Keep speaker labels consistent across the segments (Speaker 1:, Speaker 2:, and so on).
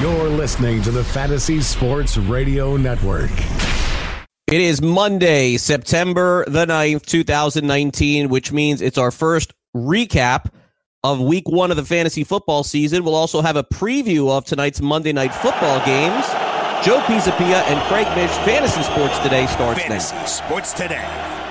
Speaker 1: You're listening to the Fantasy Sports Radio Network.
Speaker 2: It is Monday, September the 9th, 2019, which means it's our first recap of week one of the fantasy football season. We'll also have a preview of tonight's Monday night football games. Joe Pisapia and Craig Mish, Fantasy Sports Today starts
Speaker 3: Fantasy
Speaker 2: now.
Speaker 3: Sports Today.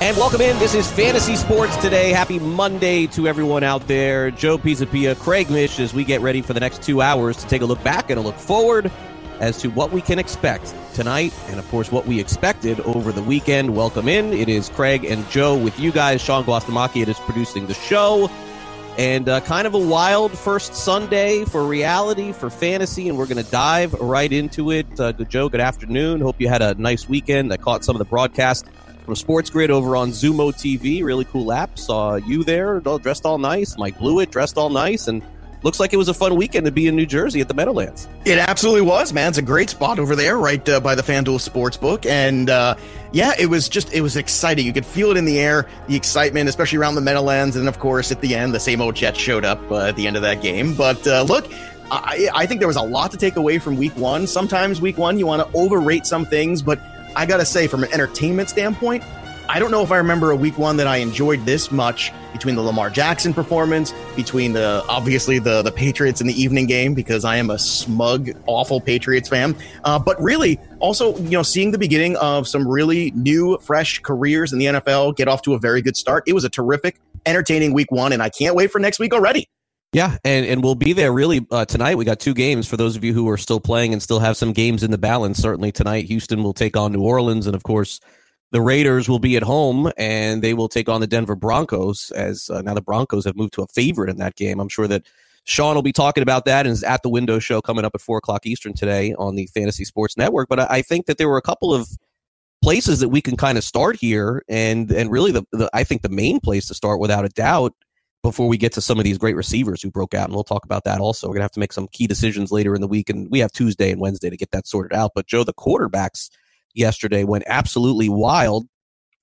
Speaker 2: And welcome in. This is Fantasy Sports Today. Happy Monday to everyone out there. Joe Pisapia, Craig Mish, as we get ready for the next two hours to take a look back and a look forward as to what we can expect tonight and, of course, what we expected over the weekend. Welcome in. It is Craig and Joe with you guys. Sean Guastamacchi is producing the show. And uh, kind of a wild first Sunday for reality, for fantasy, and we're going to dive right into it. Uh, good Joe, good afternoon. Hope you had a nice weekend. I caught some of the broadcast from Sports Grid over on Xumo TV. Really cool app. Saw you there, dressed all nice. Mike Blewett dressed all nice, and looks like it was a fun weekend to be in New Jersey at the Meadowlands.
Speaker 4: It absolutely was, man. It's a great spot over there, right uh, by the FanDuel Sportsbook, and uh, yeah, it was just it was exciting. You could feel it in the air, the excitement, especially around the Meadowlands, and of course at the end, the same old Jets showed up uh, at the end of that game. But uh, look. I, I think there was a lot to take away from week one. Sometimes week one, you want to overrate some things, but I got to say, from an entertainment standpoint, I don't know if I remember a week one that I enjoyed this much between the Lamar Jackson performance, between the obviously the the Patriots in the evening game because I am a smug, awful Patriots fan. Uh, but really, also you know, seeing the beginning of some really new, fresh careers in the NFL get off to a very good start. It was a terrific, entertaining week one, and I can't wait for next week already.
Speaker 2: Yeah, and, and we'll be there really uh, tonight. We got two games for those of you who are still playing and still have some games in the balance. Certainly tonight, Houston will take on New Orleans, and of course, the Raiders will be at home and they will take on the Denver Broncos. As uh, now the Broncos have moved to a favorite in that game. I'm sure that Sean will be talking about that and is at the window show coming up at four o'clock Eastern today on the Fantasy Sports Network. But I, I think that there were a couple of places that we can kind of start here, and and really the, the I think the main place to start, without a doubt, before we get to some of these great receivers who broke out, and we'll talk about that also. We're gonna have to make some key decisions later in the week, and we have Tuesday and Wednesday to get that sorted out. But Joe, the quarterbacks yesterday went absolutely wild,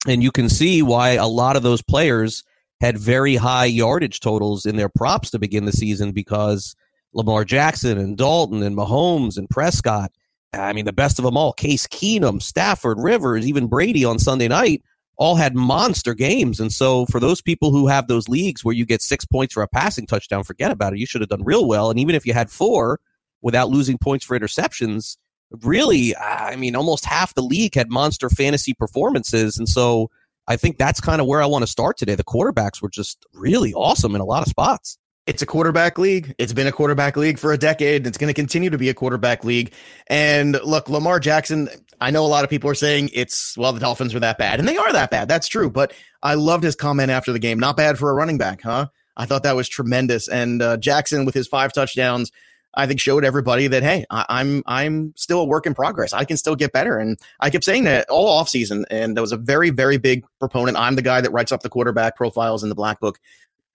Speaker 2: and you can see why a lot of those players had very high yardage totals in their props to begin the season because Lamar Jackson and Dalton and Mahomes and Prescott. I mean, the best of them all, Case Keenum, Stafford, Rivers, even Brady on Sunday night, all had monster games. And so, for those people who have those leagues where you get six points for a passing touchdown, forget about it. You should have done real well. And even if you had four without losing points for interceptions, really, I mean, almost half the league had monster fantasy performances. And so, I think that's kind of where I want to start today. The quarterbacks were just really awesome in a lot of spots.
Speaker 4: It's a quarterback league. It's been a quarterback league for a decade. It's going to continue to be a quarterback league. And look, Lamar Jackson, I know a lot of people are saying it's, well, the Dolphins are that bad, and they are that bad. That's true. But I loved his comment after the game. Not bad for a running back, huh? I thought that was tremendous. And uh, Jackson, with his five touchdowns, I think showed everybody that hey, I, I'm I'm still a work in progress. I can still get better, and I kept saying that all offseason, and that was a very very big proponent. I'm the guy that writes up the quarterback profiles in the Black Book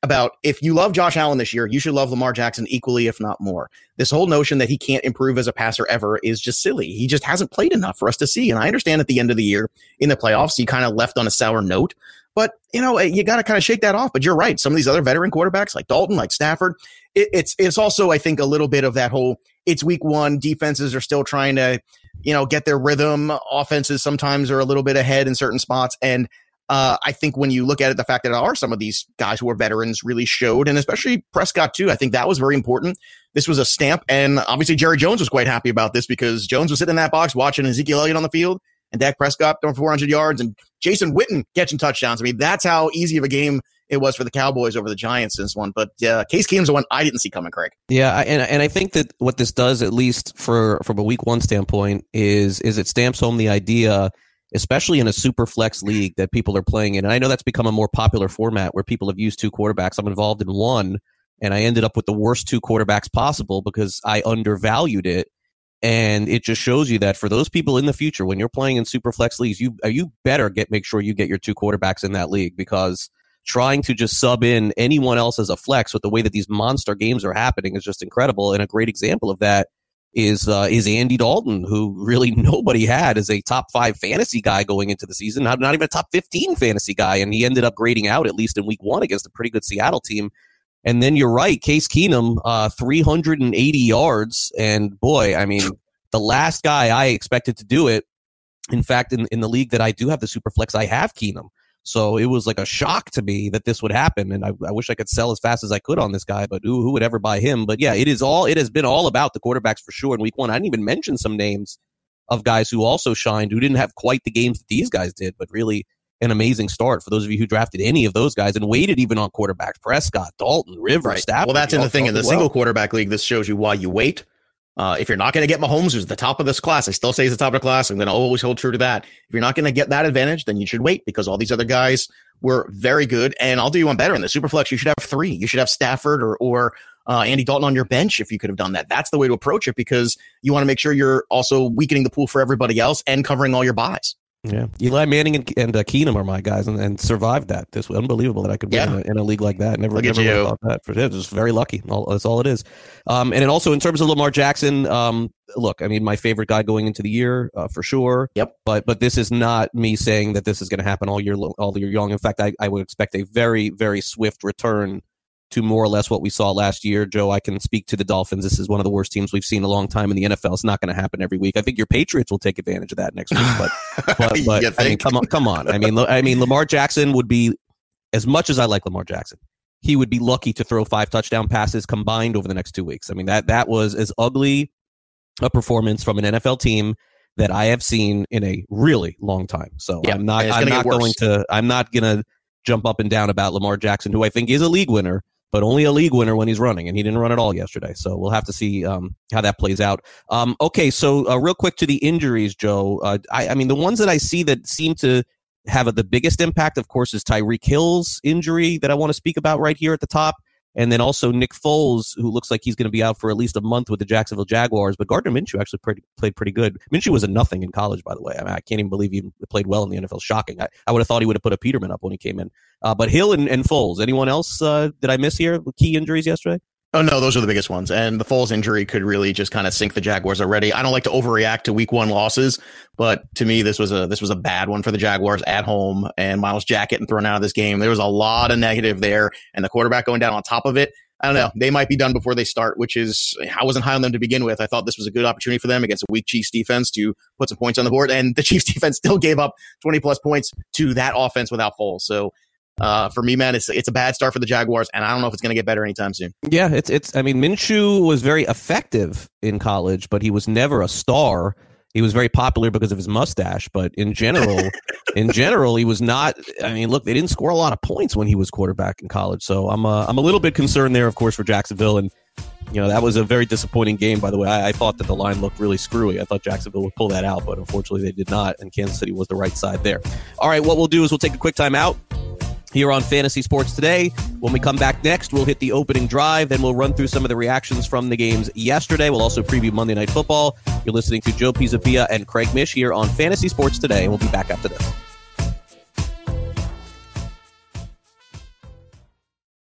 Speaker 4: about if you love Josh Allen this year, you should love Lamar Jackson equally, if not more. This whole notion that he can't improve as a passer ever is just silly. He just hasn't played enough for us to see. And I understand at the end of the year in the playoffs, he kind of left on a sour note. But you know, eh, you got to kind of shake that off. But you're right. Some of these other veteran quarterbacks, like Dalton, like Stafford, it, it's it's also, I think, a little bit of that whole. It's week one. Defenses are still trying to, you know, get their rhythm. Offenses sometimes are a little bit ahead in certain spots, and uh, I think when you look at it, the fact that there are some of these guys who are veterans really showed, and especially Prescott too. I think that was very important. This was a stamp, and obviously Jerry Jones was quite happy about this because Jones was sitting in that box watching Ezekiel Elliott on the field, and Dak Prescott throwing 400 yards, and Jason Witten catching touchdowns. I mean, that's how easy of a game it was for the Cowboys over the Giants in this one. But uh, Case Keenum's the one I didn't see coming, Craig.
Speaker 2: Yeah, and and I think that what this does, at least for from a Week One standpoint, is is it stamps home the idea especially in a super flex league that people are playing in. And I know that's become a more popular format where people have used two quarterbacks. I'm involved in one, and I ended up with the worst two quarterbacks possible because I undervalued it. And it just shows you that for those people in the future, when you're playing in super flex leagues, you uh, you better get make sure you get your two quarterbacks in that league because trying to just sub in anyone else as a flex with the way that these monster games are happening is just incredible. And a great example of that is uh, is Andy Dalton, who really nobody had as a top five fantasy guy going into the season, not not even a top fifteen fantasy guy, and he ended up grading out at least in week one against a pretty good Seattle team. And then you're right, Case Keenum, uh, 380 yards, and boy, I mean, the last guy I expected to do it. In fact, in in the league that I do have the super flex, I have Keenum. So it was like a shock to me that this would happen. And I, I wish I could sell as fast as I could on this guy, but who, who would ever buy him? But yeah, it is all, it has been all about the quarterbacks for sure in week one. I didn't even mention some names of guys who also shined, who didn't have quite the games that these guys did, but really an amazing start for those of you who drafted any of those guys and waited even on quarterbacks, Prescott, Dalton, River, right. Stafford.
Speaker 4: Well, that's in the thing in the well. single quarterback league. This shows you why you wait. Uh, if you're not going to get Mahomes, who's the top of this class, I still say he's the top of the class. I'm going to always hold true to that. If you're not going to get that advantage, then you should wait because all these other guys were very good. And I'll do you one better in the Superflex. You should have three. You should have Stafford or or uh, Andy Dalton on your bench if you could have done that. That's the way to approach it because you want to make sure you're also weakening the pool for everybody else and covering all your buys.
Speaker 2: Yeah, Eli Manning and, and uh, Keenum are my guys, and, and survived that. This was unbelievable that I could be yeah. in, in, a, league like that. Never, never thought that. For it, just very lucky. All, that's all it is. Um, and also in terms of Lamar Jackson, um, look, I mean, my favorite guy going into the year uh, for sure.
Speaker 4: Yep.
Speaker 2: But but this is not me saying that this is going to happen all year all year long. In fact, I, I would expect a very very swift return to more or less what we saw last year. Joe, I can speak to the Dolphins. This is one of the worst teams we've seen a long time in the NFL. It's not going to happen every week. I think your Patriots will take advantage of that next week. But but, but I mean, come on, come on. I mean, I mean, Lamar Jackson would be as much as I like Lamar Jackson. He would be lucky to throw five touchdown passes combined over the next two weeks. I mean that that was as ugly a performance from an NFL team that I have seen in a really long time. So yeah, I'm not I'm not going to I'm not going to jump up and down about Lamar Jackson, who I think is a league winner but only a league winner when he's running, and he didn't run at all yesterday. So we'll have to see um, how that plays out. Um, okay, so uh, real quick to the injuries, Joe. Uh, I, I, mean, the ones that I see that seem to have a, the biggest impact, of course, is Tyreek Hill's injury that I want to speak about right here at the top. And then also Nick Foles, who looks like he's going to be out for at least a month with the Jacksonville Jaguars. But Gardner Minshew actually pretty, played pretty good. Minshew was a nothing in college, by the way. I, mean, I can't even believe he played well in the NFL. Shocking. I, I would have thought he would have put a Peterman up when he came in. Uh, but Hill and, and Foles. Anyone else uh, did I miss here? Key injuries yesterday?
Speaker 4: Oh no, those are the biggest ones. And the Foles injury could really just kind of sink the Jaguars already. I don't like to overreact to week one losses, but to me, this was a this was a bad one for the Jaguars at home and Myles Jack getting thrown out of this game. There was a lot of negative there, and the quarterback going down on top of it. I don't know. They might be done before they start, which is I wasn't high on them to begin with. I thought this was a good opportunity for them against a weak Chiefs defense to put some points on the board, and the Chiefs defense still gave up 20 plus points to that offense without Foles. So uh, for me, man, it's it's a bad start for the Jaguars, and I don't know if it's going to get better anytime soon.
Speaker 2: Yeah, it's it's. I mean, Minshew was very effective in college, but he was never a star. He was very popular because of his mustache, but in general, in general, he was not. I mean, look, they didn't score a lot of points when he was quarterback in college, so I'm uh, I'm a little bit concerned there, of course, for Jacksonville, and you know that was a very disappointing game. By the way, I, I thought that the line looked really screwy. I thought Jacksonville would pull that out, but unfortunately, they did not, and Kansas City was the right side there. All right, what we'll do is we'll take a quick time out here on Fantasy Sports Today. When we come back next, we'll hit the opening drive, then we'll run through some of the reactions from the games yesterday. We'll also preview Monday Night Football. You're listening to Joe Pisapia and Craig Mish here on Fantasy Sports Today. We'll be back after this.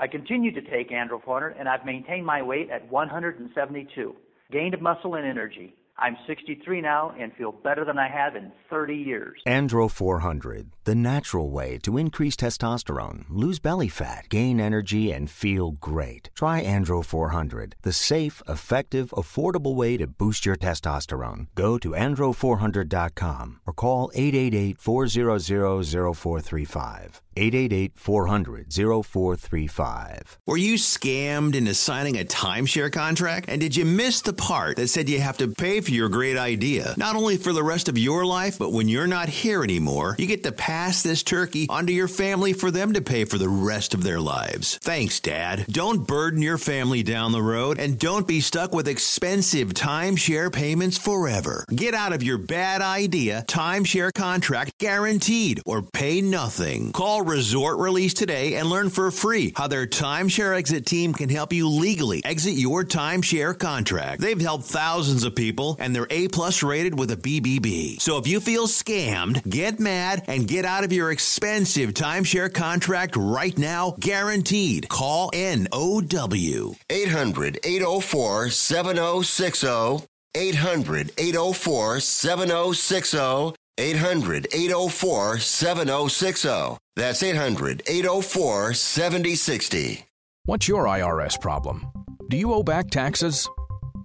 Speaker 5: I continue to take Andro 400 and I've maintained my weight at 172. Gained muscle and energy. I'm 63 now and feel better than I have in 30 years.
Speaker 6: Andro 400, the natural way to increase testosterone, lose belly fat, gain energy, and feel great. Try Andro 400, the safe, effective, affordable way to boost your testosterone. Go to andro400.com or call 888 400 0435. 888 400 0435.
Speaker 7: Were you scammed into signing a timeshare contract? And did you miss the part that said you have to pay for your great idea? Not only for the rest of your life, but when you're not here anymore, you get to pass this turkey onto your family for them to pay for the rest of their lives. Thanks, Dad. Don't burden your family down the road and don't be stuck with expensive timeshare payments forever. Get out of your bad idea timeshare contract guaranteed or pay nothing. Call Resort Release today and learn for free how their timeshare exit team can help you legally exit your timeshare contract. They've helped thousands of people and they're A plus rated with a BBB. So if you feel scammed, get mad and get out of your expensive timeshare contract right now, guaranteed. Call NOW.
Speaker 8: 800 804 7060. 800 804 7060. 800 804 7060. That's 800 804 7060.
Speaker 9: What's your IRS problem? Do you owe back taxes?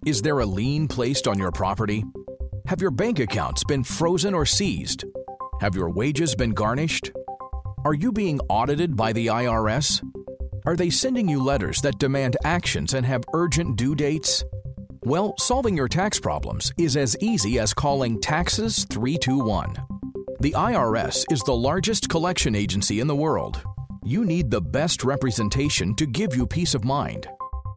Speaker 9: Is there a lien placed on your property? Have your bank accounts been frozen or seized? Have your wages been garnished? Are you being audited by the IRS? Are they sending you letters that demand actions and have urgent due dates? Well, solving your tax problems is as easy as calling Taxes 321. The IRS is the largest collection agency in the world. You need the best representation to give you peace of mind.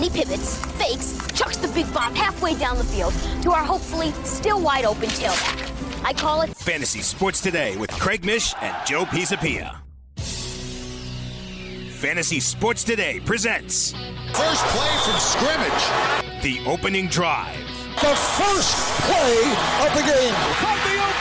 Speaker 10: Then he pivots, fakes, chucks the big bomb halfway down the field to our hopefully still wide open tailback. I call it
Speaker 11: Fantasy Sports Today with Craig Mish and Joe Pisapia. Fantasy Sports Today presents
Speaker 3: First play from scrimmage.
Speaker 11: The opening drive.
Speaker 3: The first play of the game.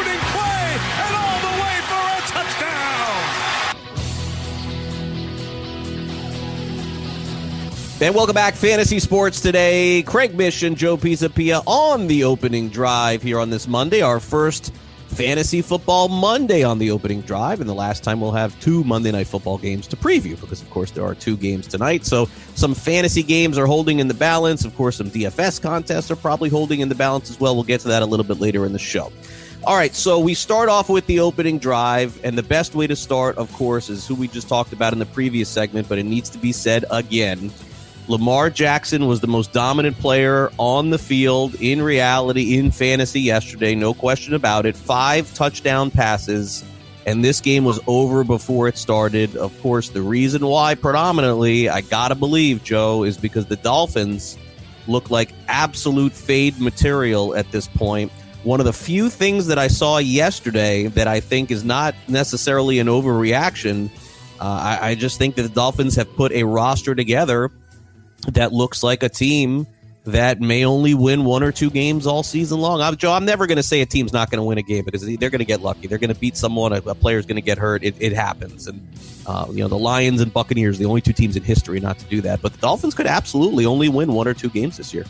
Speaker 12: And
Speaker 2: welcome back, Fantasy Sports Today. Craig Mish and Joe Pisapia on the opening drive here on this Monday, our first Fantasy Football Monday on the opening drive. And the last time we'll have two Monday Night Football games to preview because, of course, there are two games tonight. So some fantasy games are holding in the balance. Of course, some DFS contests are probably holding in the balance as well. We'll get to that a little bit later in the show. All right, so we start off with the opening drive, and the best way to start, of course, is who we just talked about in the previous segment, but it needs to be said again. Lamar Jackson was the most dominant player on the field in reality in fantasy yesterday, no question about it. Five touchdown passes, and this game was over before it started. Of course, the reason why, predominantly, I gotta believe, Joe, is because the Dolphins look like absolute fade material at this point. One of the few things that I saw yesterday that I think is not necessarily an overreaction. Uh, I, I just think that the Dolphins have put a roster together that looks like a team that may only win one or two games all season long. I'm, Joe, I'm never going to say a team's not going to win a game because they're going to get lucky. They're going to beat someone. A, a player's going to get hurt. It, it happens. And, uh, you know, the Lions and Buccaneers, the only two teams in history not to do that. But the Dolphins could absolutely only win one or two games this year.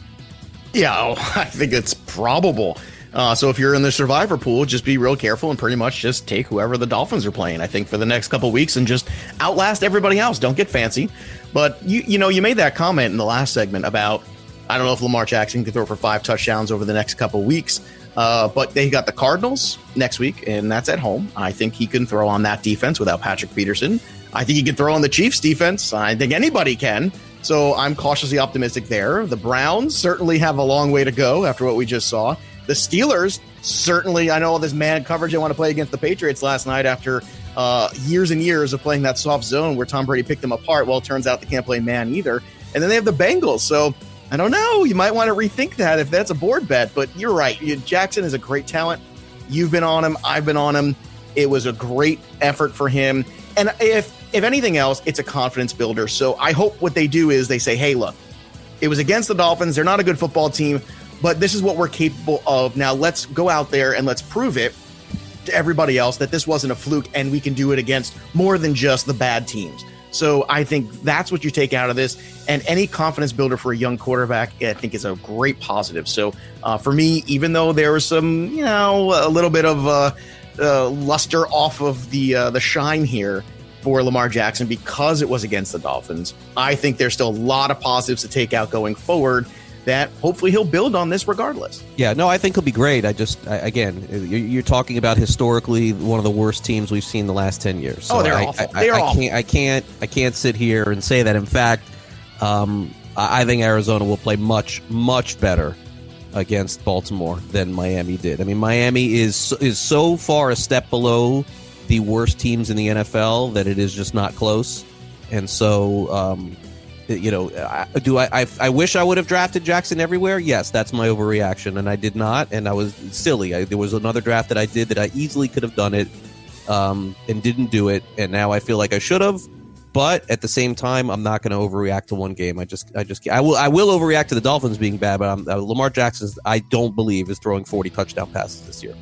Speaker 4: Yeah, oh, I think it's probable. Uh, so if you're in the survivor pool, just be real careful and pretty much just take whoever the Dolphins are playing. I think for the next couple weeks and just outlast everybody else. Don't get fancy, but you you know you made that comment in the last segment about I don't know if Lamar Jackson can throw for five touchdowns over the next couple weeks. Uh, but they got the Cardinals next week, and that's at home. I think he can throw on that defense without Patrick Peterson. I think he can throw on the Chiefs defense. I think anybody can. So I'm cautiously optimistic there. The Browns certainly have a long way to go after what we just saw. The Steelers certainly, I know all this man coverage they want to play against the Patriots last night after uh, years and years of playing that soft zone where Tom Brady picked them apart. Well, it turns out they can't play man either. And then they have the Bengals. So I don't know. You might want to rethink that if that's a board bet, but you're right. Jackson is a great talent. You've been on him. I've been on him. It was a great effort for him. And if if anything else, it's a confidence builder. So I hope what they do is they say, "Hey, look, it was against the Dolphins. They're not a good football team, but this is what we're capable of. Now let's go out there and let's prove it to everybody else that this wasn't a fluke and we can do it against more than just the bad teams." So I think that's what you take out of this. And any confidence builder for a young quarterback, I think, is a great positive. So uh, for me, even though there was some, you know, a little bit of uh, uh, luster off of the uh, the shine here for Lamar Jackson because it was against the Dolphins, I think there's still a lot of positives to take out going forward that hopefully he'll build on this regardless.
Speaker 2: Yeah, no, I think he'll be great. I just, I, again, you're talking about historically one of the worst teams we've seen the last ten years.
Speaker 4: So oh, they're
Speaker 2: I,
Speaker 4: awful.
Speaker 2: I,
Speaker 4: they're
Speaker 2: I,
Speaker 4: awful.
Speaker 2: Can't, I can't, I can't sit here and say that. In fact, um, I think Arizona will play much, much better against Baltimore than Miami did. I mean, Miami is is so far a step below the worst teams in the NFL that it is just not close. And so, um, you know, do I, I? I wish I would have drafted Jackson everywhere. Yes, that's my overreaction, and I did not, and I was silly. I, there was another draft that I did that I easily could have done it, um, and didn't do it, and now I feel like I should have. But at the same time, I'm not going to overreact to one game. I just, I just, I will, I will overreact to the Dolphins being bad. But I'm, uh, Lamar Jackson, I don't believe is throwing 40 touchdown passes this year.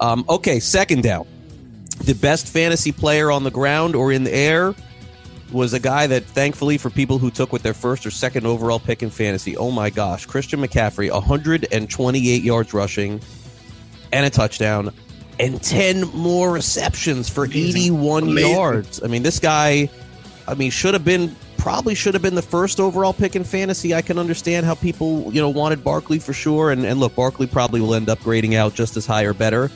Speaker 2: Um, okay, second down, the best fantasy player on the ground or in the air was a guy that thankfully for people who took with their first or second overall pick in fantasy, oh my gosh, Christian McCaffrey, 128 yards rushing and a touchdown and 10 more receptions for Amazing. 81 Amazing. yards. I mean, this guy, I mean, should have been probably should have been the first overall pick in fantasy. I can understand how people, you know, wanted Barkley for sure. And, and look, Barkley probably will end up grading out just as high or better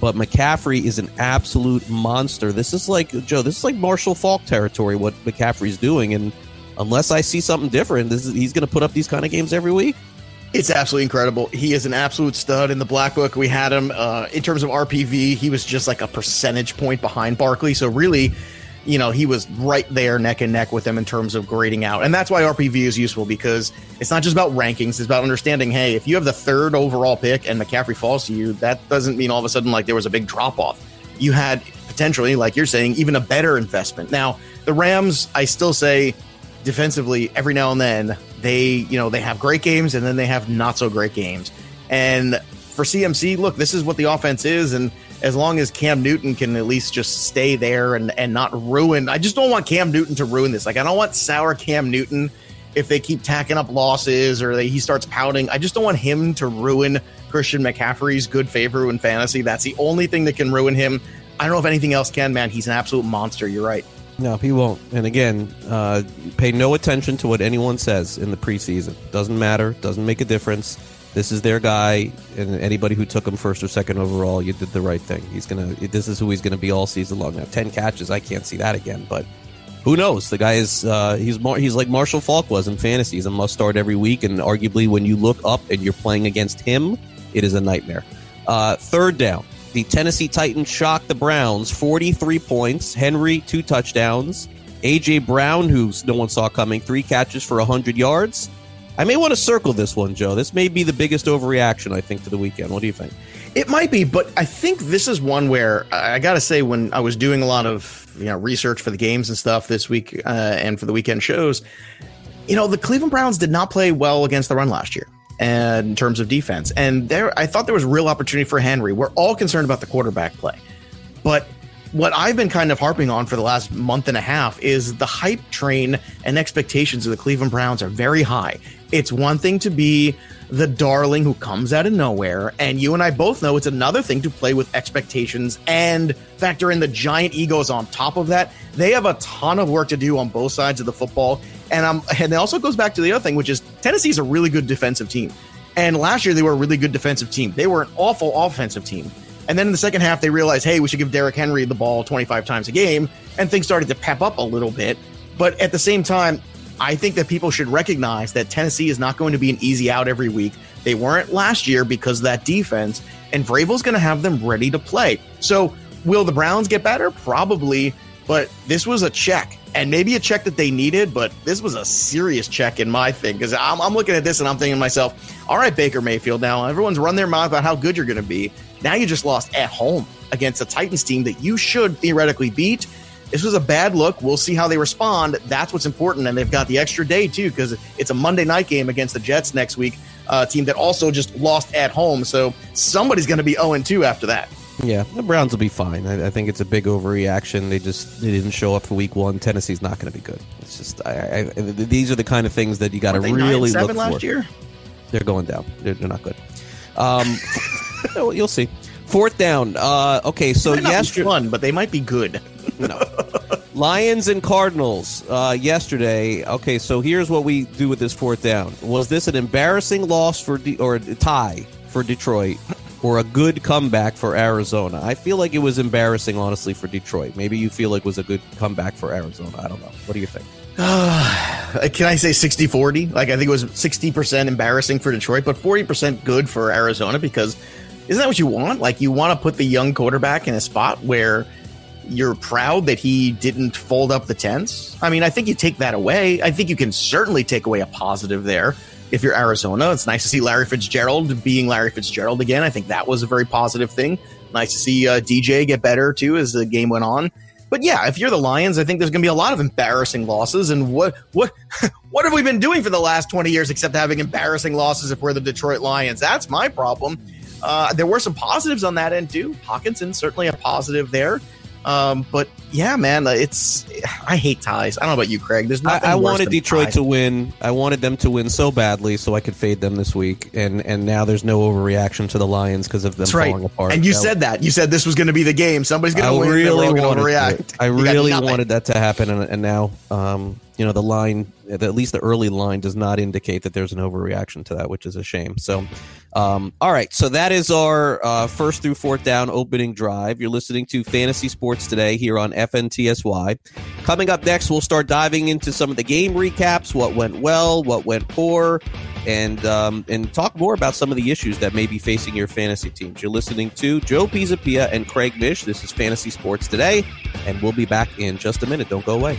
Speaker 2: but McCaffrey is an absolute monster. This is like Joe. This is like Marshall Faulk territory. What McCaffrey's doing, and unless I see something different, is, he's going to put up these kind of games every week.
Speaker 4: It's absolutely incredible. He is an absolute stud in the black book. We had him uh, in terms of RPV. He was just like a percentage point behind Barkley. So really, you know, he was right there neck and neck with him in terms of grading out. And that's why RPV is useful because it's not just about rankings, it's about understanding hey, if you have the third overall pick and McCaffrey falls to you, that doesn't mean all of a sudden like there was a big drop off. You had potentially, like you're saying, even a better investment. Now, the Rams, I still say defensively, every now and then, they, you know, they have great games and then they have not so great games. And for CMC, look, this is what the offense is. And as long as Cam Newton can at least just stay there and, and not ruin. I just don't want Cam Newton to ruin this. Like, I don't want sour Cam Newton if they keep tacking up losses or they, he starts pouting. I just don't want him to ruin Christian McCaffrey's good favor in fantasy. That's the only thing that can ruin him. I don't know if anything else can, man. He's an absolute monster. You're right.
Speaker 2: No, he won't. And again, uh, pay no attention to what anyone says in the preseason. Doesn't matter. Doesn't make a difference this is their guy, and anybody who took him first or second overall, you did the right thing. He's gonna. This is who he's gonna be all season long. Now, ten catches, I can't see that again, but who knows? The guy is uh, he's more he's like Marshall Faulk was in fantasy. He's a must start every week, and arguably when you look up and you're playing against him, it is a nightmare. Uh, third down, the Tennessee Titans shocked the Browns, 43 points. Henry two touchdowns. AJ Brown, who no one saw coming, three catches for 100 yards. I may want to circle this one, Joe. This may be the biggest overreaction, I think, to the weekend. What do you think?
Speaker 4: It might be, but I think this is one where I got to say, when I was doing a lot of you know research for the games and stuff this week uh, and for the weekend shows, you know, the Cleveland Browns did not play well against the run last year. In terms of defense, and there, I thought there was real opportunity for Henry. We're all concerned about the quarterback play, but what I've been kind of harping on for the last month and a half is the hype train and expectations of the Cleveland Browns are very high. It's one thing to be the darling who comes out of nowhere, and you and I both know it's another thing to play with expectations and factor in the giant egos on top of that. They have a ton of work to do on both sides of the football, and um, and it also goes back to the other thing, which is Tennessee's a really good defensive team, and last year they were a really good defensive team. They were an awful offensive team. And then in the second half, they realized, hey, we should give Derrick Henry the ball 25 times a game. And things started to pep up a little bit. But at the same time, I think that people should recognize that Tennessee is not going to be an easy out every week. They weren't last year because of that defense. And Vrabel's going to have them ready to play. So will the Browns get better? Probably. But this was a check and maybe a check that they needed, but this was a serious check in my thing because I'm, I'm, looking at this and I'm thinking to myself, all right, Baker Mayfield, now everyone's run their mouth about how good you're going to be. Now you just lost at home against a Titans team that you should theoretically beat. This was a bad look. We'll see how they respond. That's what's important. And they've got the extra day, too, because it's a Monday night game against the Jets next week, a team that also just lost at home. So somebody's going to be 0 2 after that.
Speaker 2: Yeah, the Browns will be fine. I, I, think it's a big overreaction. They just they didn't show up for Week One. Tennessee's not going to be good. It's just I, I, these are the kind of things that you got to really look
Speaker 4: last
Speaker 2: for.
Speaker 4: Year?
Speaker 2: They're going down. They're, they're not good. Um, you'll see. Fourth down. Uh, okay, so
Speaker 4: yes, fun, but they might be good.
Speaker 2: No. Lions and Cardinals uh, yesterday. Okay, so here's what we do with this fourth down. Was this an embarrassing loss for De- or tie for Detroit? or a good comeback for Arizona. I feel like it was embarrassing, honestly, for Detroit. Maybe you feel like it was a good comeback for Arizona. I don't know. What do you think?
Speaker 4: Can I say 60 40? Like, I think it was 60% embarrassing for Detroit, but 40% good for Arizona because isn't that what you want? Like, you want to put the young quarterback in a spot where you're proud that he didn't fold up the tents. I mean, I think you take that away. I think you can certainly take away a positive there if you're Arizona. It's nice to see Larry Fitzgerald being Larry Fitzgerald again. I think that was a very positive thing. Nice to see uh, DJ get better too as the game went on. But yeah, if you're the Lions, I think there's going to be a lot of embarrassing losses. And what what what have we been doing for the last 20 years except having embarrassing losses if we're the Detroit Lions? That's my problem. Uh, there were some positives on that end too. Hockenson certainly a positive there. Um, but yeah, man, uh, it's I hate ties. I don't know about you, Craig. There's nothing.
Speaker 2: I, I wanted Detroit
Speaker 4: ties.
Speaker 2: to win. I wanted them to win so badly so I could fade them this week, and and now there's no overreaction to the Lions because of them
Speaker 4: That's
Speaker 2: falling
Speaker 4: right.
Speaker 2: apart.
Speaker 4: And you said that. You said this was going to be the game. Somebody's going to win.
Speaker 2: really wanted. I
Speaker 4: You
Speaker 2: really wanted that to happen, and, and now, um, you know, the line, at least the early line, does not indicate that there's an overreaction to that, which is a shame. So, um, all right, so that is our uh, first through fourth down opening drive. You're listening to Fantasy Sports today here on FNTSY. Coming up next, we'll start diving into some of the game recaps, what went well, what went poor, and um, and talk more about some of the issues that may be facing your fantasy teams. You're listening to Joe Pisapia and Craig Mish. This is Fantasy Sports today, and we'll be back in just a minute. Don't go away.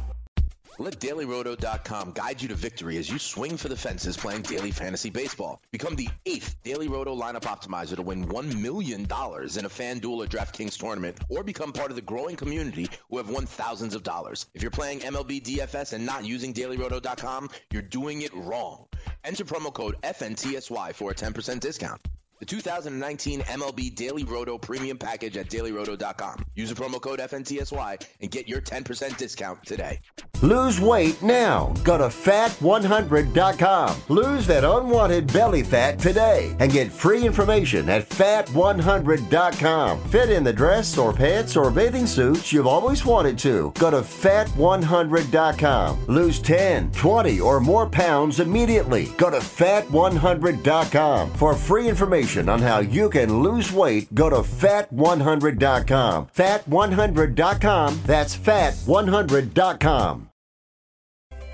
Speaker 13: Let DailyRoto.com guide you to victory as you swing for the fences playing daily fantasy baseball. Become the eighth Daily Roto lineup optimizer to win $1 million in a FanDuel or DraftKings tournament, or become part of the growing community who have won thousands of dollars. If you're playing MLB DFS and not using DailyRoto.com, you're doing it wrong. Enter promo code FNTSY for a 10% discount. The 2019 MLB Daily Roto Premium Package at dailyroto.com. Use the promo code FNTSY and get your 10% discount today.
Speaker 8: Lose weight now. Go to fat100.com. Lose that unwanted belly fat today and get free information at fat100.com. Fit in the dress or pants or bathing suits you've always wanted to. Go to fat100.com. Lose 10, 20, or more pounds immediately. Go to fat100.com. For free information on how you can lose weight, go to fat100.com. Fat100.com. That's fat100.com.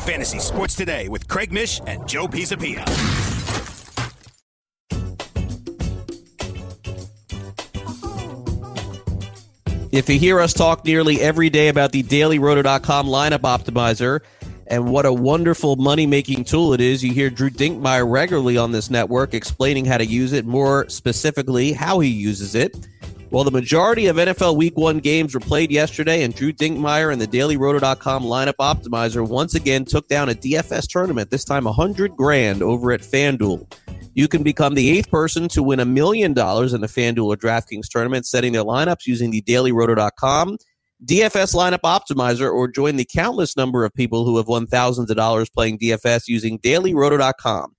Speaker 14: Fantasy Sports Today with Craig Mish and Joe Pisapia.
Speaker 2: If you hear us talk nearly every day about the dailyroto.com lineup optimizer and what a wonderful money making tool it is, you hear Drew Dinkmeyer regularly on this network explaining how to use it, more specifically, how he uses it. Well, the majority of NFL Week 1 games were played yesterday, and Drew Dinkmeyer and the DailyRoto.com lineup optimizer once again took down a DFS tournament, this time 100 grand over at FanDuel. You can become the eighth person to win a million dollars in the FanDuel or DraftKings tournament, setting their lineups using the DailyRoto.com DFS lineup optimizer, or join the countless number of people who have won thousands of dollars playing DFS using DailyRoto.com.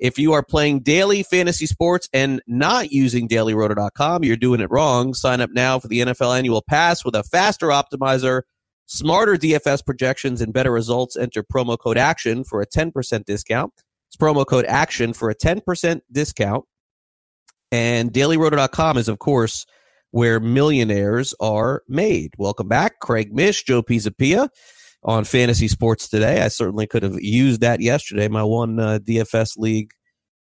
Speaker 2: If you are playing daily fantasy sports and not using dailyroto.com, you're doing it wrong. Sign up now for the NFL annual pass with a faster optimizer, smarter DFS projections, and better results. Enter promo code ACTION for a 10% discount. It's promo code ACTION for a 10% discount. And dailyroto.com is, of course, where millionaires are made. Welcome back, Craig Mish, Joe Pisapia on fantasy sports today. I certainly could have used that yesterday. My one uh, DFS league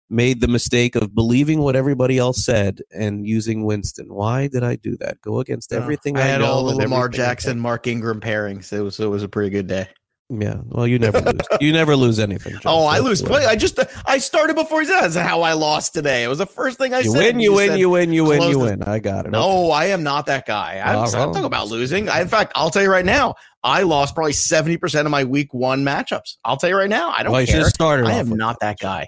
Speaker 2: made the mistake of believing what everybody else said and using Winston. Why did I do that? Go against everything
Speaker 4: I,
Speaker 2: I,
Speaker 4: had all the Lamar Jackson, Mark Ingram pairings. It was it was a pretty good day.
Speaker 2: Yeah. Well, you never lose. You never lose anything. Joe.
Speaker 4: Oh, I lose play. I just I started before he said that's how I lost today. It was the first thing I
Speaker 2: You
Speaker 4: said.
Speaker 2: win, you win,
Speaker 4: said,
Speaker 2: you win, you win,
Speaker 4: close
Speaker 2: you win. I got it.
Speaker 4: No, I am not that guy. I'm, I'm talking about losing. I, in fact, I'll tell you right now, I lost probably 70% of my week one matchups. I'll tell you right now. I don't
Speaker 2: Well,
Speaker 4: care. I am not that guy.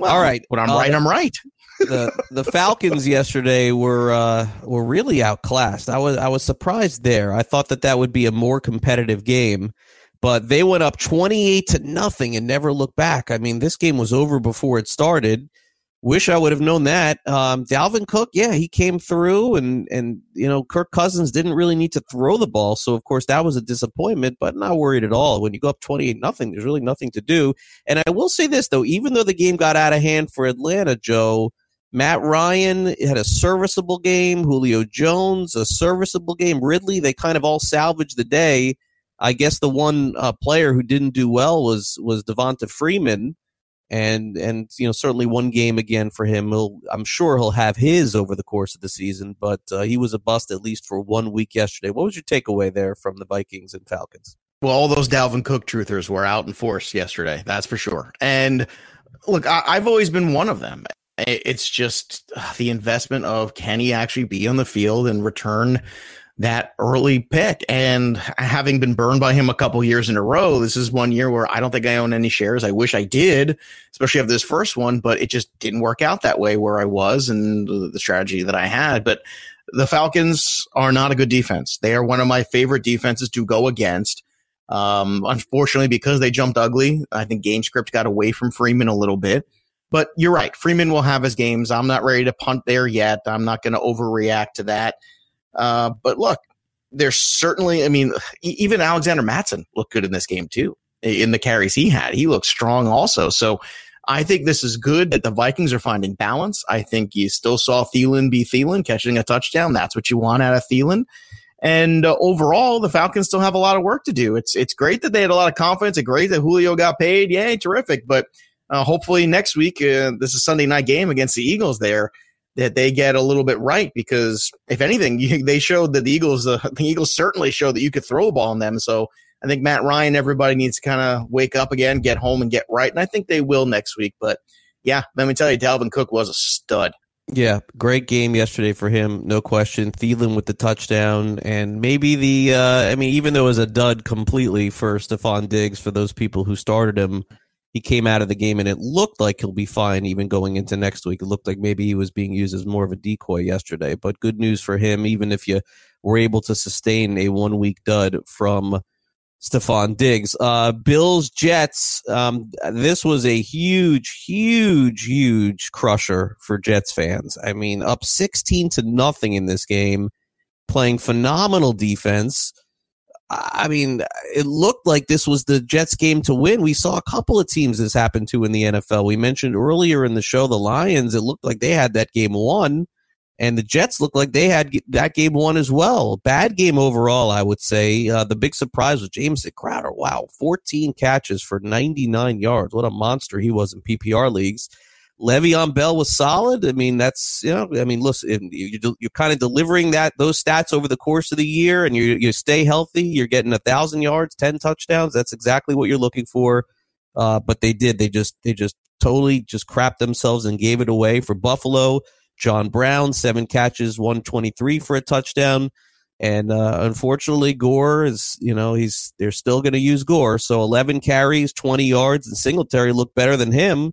Speaker 2: All right.
Speaker 4: When I'm
Speaker 2: Uh,
Speaker 4: right, I'm right.
Speaker 2: the the Falcons yesterday were uh, were really outclassed. I was I was surprised there. I thought that that would be a more competitive game, but they went up twenty eight to nothing and never looked back. I mean, this game was over before it started. Wish I would have known that. Um, Dalvin Cook, yeah, he came through, and and you know Kirk Cousins didn't really need to throw the ball, so of course that was a disappointment. But not worried at all. When you go up twenty eight nothing, there's really nothing to do. And I will say this though, even though the game got out of hand for Atlanta, Joe, Matt Ryan had a serviceable game. Julio Jones, a serviceable game. Ridley, they kind of all salvaged the day. I guess the one uh, player who didn't do well was was Devonta Freeman, and and you know certainly one game again for him. He'll, I'm sure he'll have his over the course of the season, but uh, he was a bust at least for one week yesterday. What was your takeaway there from the Vikings and Falcons?
Speaker 4: Well, all those Dalvin Cook truthers were out in force yesterday. That's for sure. And look, I, I've always been one of them. It's just uh, the investment of can he actually be on the field and return that early pick? And having been burned by him a couple years in a row, this is one year where I don't think I own any shares. I wish I did, especially of this first one, but it just didn't work out that way where I was and the strategy that I had. But the Falcons are not a good defense. They are one of my favorite defenses to go against. Um, unfortunately, because they jumped ugly, I think game script got away from Freeman a little bit. But you're right. Freeman will have his games. I'm not ready to punt there yet. I'm not going to overreact to that. Uh, but look, there's certainly, I mean, even Alexander Mattison looked good in this game too. in the carries he had. He looked strong also. So I think this is good that the Vikings are finding balance. I think you still saw Thielen be Thielen catching a touchdown. That's what you want out of Thielen. And uh, overall, the Falcons still have a lot of work to do. It's it's great that they had a lot of confidence. It's great that Julio got paid. Yay, terrific. But uh, hopefully next week, uh, this is Sunday night game against the Eagles. There, that they get a little bit right because if anything, you, they showed that the Eagles, uh, the Eagles certainly showed that you could throw a ball on them. So I think Matt Ryan, everybody needs to kind of wake up again, get home and get right. And I think they will next week. But yeah, let me tell you, Dalvin Cook was a stud.
Speaker 2: Yeah, great game yesterday for him, no question. Thielen with the touchdown, and maybe the, uh, I mean, even though it was a dud completely for Stefon Diggs, for those people who started him, he came out of the game and it looked like he'll be fine even going into next week. It looked like maybe he was being used as more of a decoy yesterday, but good news for him, even if you were able to sustain a one week dud from Stefon Diggs. Uh, Bills Jets. Um, this was a huge, huge, huge crusher for Jets fans. I mean, up sixteen to nothing in this game, playing phenomenal defense. I mean, it looked like this was the Jets game to win. We saw a couple of teams this happened to in the NFL. We mentioned earlier in the show the Lions. It looked like they had that game won and the Jets looked like they had that game won as well. Bad game overall, I would say. Uh, the big surprise was Jamison Crowder. Wow, 14 catches for 99 yards. What a monster he was in PPR leagues. Le'Veon Bell was solid. I mean, that's you know, I mean, listen, you're, you're kind of delivering that those stats over the course of the year, and you you stay healthy. You're getting a thousand yards, ten touchdowns. That's exactly what you're looking for. Uh, but they did. They just they just totally just crapped themselves and gave it away for Buffalo. John Brown, seven catches, 123 for a touchdown. And uh, unfortunately, Gore is, you know, he's they're still going to use Gore. So 11 carries, 20 yards, and Singletary looked better than him,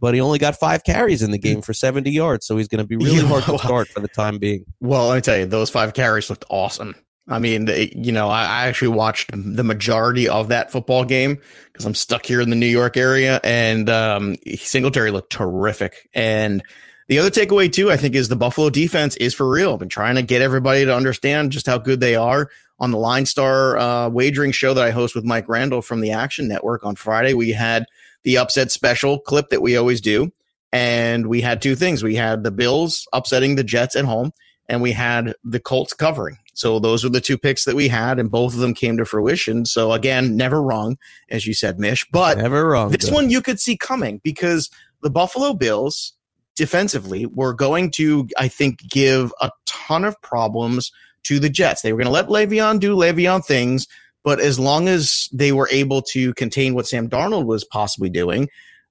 Speaker 2: but he only got five carries in the game for 70 yards. So he's going to be really hard to start for the time being.
Speaker 4: Well, let me tell you, those five carries looked awesome. I mean, they, you know, I, I, actually watched the majority of that football game because I'm stuck here in the New York area, and um, Singletary looked terrific. And the other takeaway too, I think, is the Buffalo defense is for real. I've been trying to get everybody to understand just how good they are. On the Line Star uh, wagering show that I host with Mike Randall from the Action Network on Friday, we had the upset special clip that we always do, and we had two things: we had the Bills upsetting the Jets at home, and we had the Colts covering. So those were the two picks that we had, and both of them came to fruition. So again, never wrong, as you said, Mish. But
Speaker 2: never wrong.
Speaker 4: This one you could see coming because the Buffalo Bills defensively were going to, I think, give a ton of problems to the Jets. They were going to let Le'Veon do Le'Veon things, but as long as they were able to contain what Sam Darnold was possibly doing,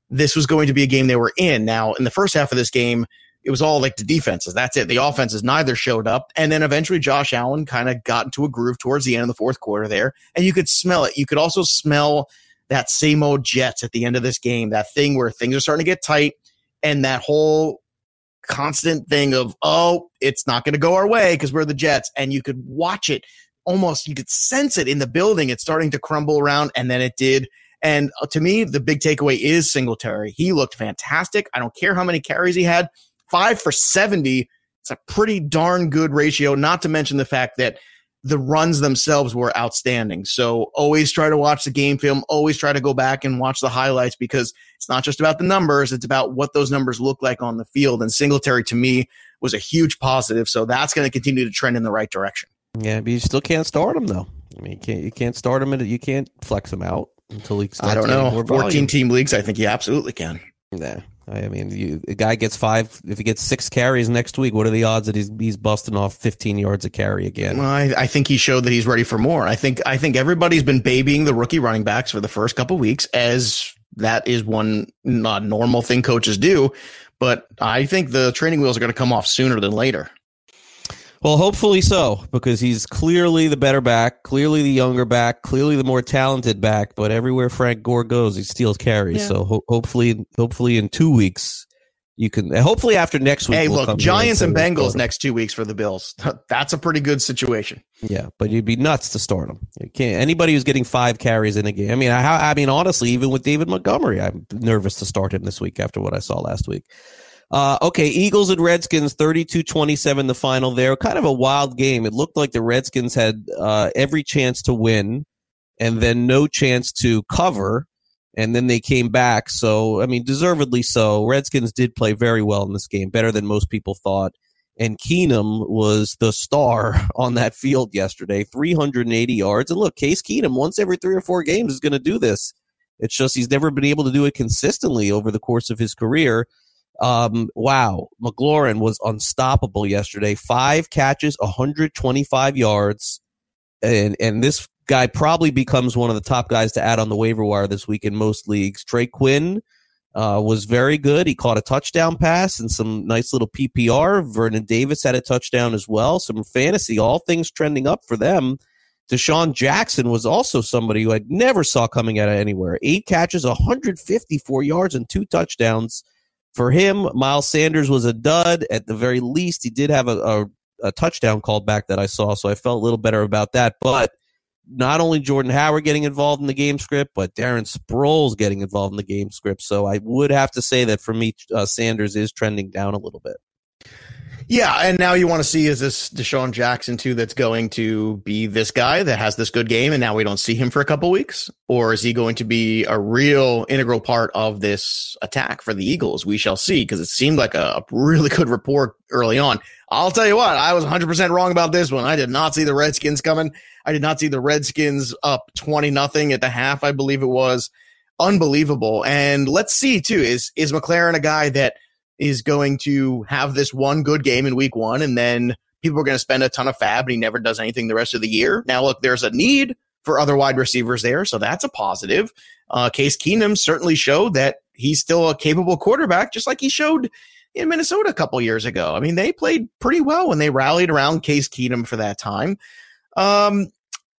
Speaker 4: this was going to be a game they were in. Now, in the first half of this game, it was all like the defenses. That's it. The offenses neither showed up. And then eventually Josh Allen kind of got into a groove towards the end of the fourth quarter there. And you could smell it. You could also smell that same old Jets at the end of this game, that thing where things are starting to get tight and that whole constant thing of oh it's not going to go our way because we're the jets and you could watch it almost you could sense it in the building it's starting to crumble around and then it did and uh, to me the big takeaway is singletary he looked fantastic i don't care how many carries he had five for 70 it's a pretty darn good ratio not to mention the fact that the runs themselves were outstanding. So always try to watch the game film, always try to go back and watch the highlights because it's not just about the numbers, it's about what those numbers look like on the field. And Singletary to me was a huge positive. So that's going to continue to trend in the right direction.
Speaker 2: Yeah, but you still can't start him though. I mean, you can't you can't start him and you can't flex him out until he.
Speaker 4: I don't know. Fourteen team leagues, I think you absolutely can.
Speaker 2: Yeah, I mean, you, a guy gets five. If he gets six carries next week, what are the odds that he's he's busting off 15 yards a carry again?
Speaker 4: Well, I, I think he showed that he's ready for more. I think I think everybody's been babying the rookie running backs for the first couple weeks, as that is one not normal thing coaches do. But I think the training wheels are going to come off sooner than later.
Speaker 2: Well, hopefully so, because he's clearly the better back, clearly the younger back, clearly the more talented back. But everywhere Frank Gore goes, he steals carries. Yeah. So ho- hopefully, hopefully in two weeks you can. Hopefully after next week.
Speaker 4: Hey, we'll look, Giants and Bengals next two weeks for the Bills. That's a pretty good situation.
Speaker 2: Yeah, but you'd be nuts to start him. You can't. Anybody who's getting five carries in a game. I mean, I, I mean, honestly, even with David Montgomery, I'm nervous to start him this week after what I saw last week. Uh, okay, Eagles and Redskins, 32 27, the final there. Kind of a wild game. It looked like the Redskins had uh, every chance to win. and then no chance to cover. And then they came back. So, I mean, deservedly so. Redskins did play very well in this game, better than most people thought. And Keenum was the star on that field yesterday, 380 yards. And look, Case Keenum, once every three or four games, is going to do this. It's just he's never been able to do it consistently over the course of his career. Um, wow, McLaurin was unstoppable yesterday. Five catches, 125 yards, and and this guy probably becomes one of the top guys to add on the waiver wire this week in most leagues. Trey Quinn uh, was very good. He caught a touchdown pass and some nice little PPR. Vernon Davis had a touchdown as well. Some fantasy, all things trending up for them. DeSean Jackson was also somebody who I never saw coming out of anywhere. Eight catches, 154 yards, and two touchdowns. For him, Miles Sanders was a dud. At the very least, he did have a, a, a touchdown called back that I saw, so I felt a little better about that. But not only Jordan Howard getting involved in the game script, but Darren Sproles getting involved in the game script. So I would have to say that for me, uh, Sanders is trending down a little bit.
Speaker 4: Yeah, and now you want to see is this DeSean Jackson too that's going to be this guy that has this good game, and now we don't see him for a couple weeks, or is he going to be a real integral part of this attack for the Eagles? We shall see because it seemed like a, really good report early on. I'll tell you what, I was 100% wrong about this one. I did not see the Redskins coming. I did not see the Redskins up 20 nothing at the half, I believe it was. Unbelievable. And let's see too, is is McLaurin a guy that is going to have this one good game in week one, and then people are going to spend a ton of fab, and he never does anything the rest of the year. Now, look, there's a need for other wide receivers there, so that's a positive. Uh, Case Keenum certainly showed that he's still a capable quarterback, just like he showed in Minnesota a couple years ago. I mean, they played pretty well when they rallied around Case Keenum for that time. Um,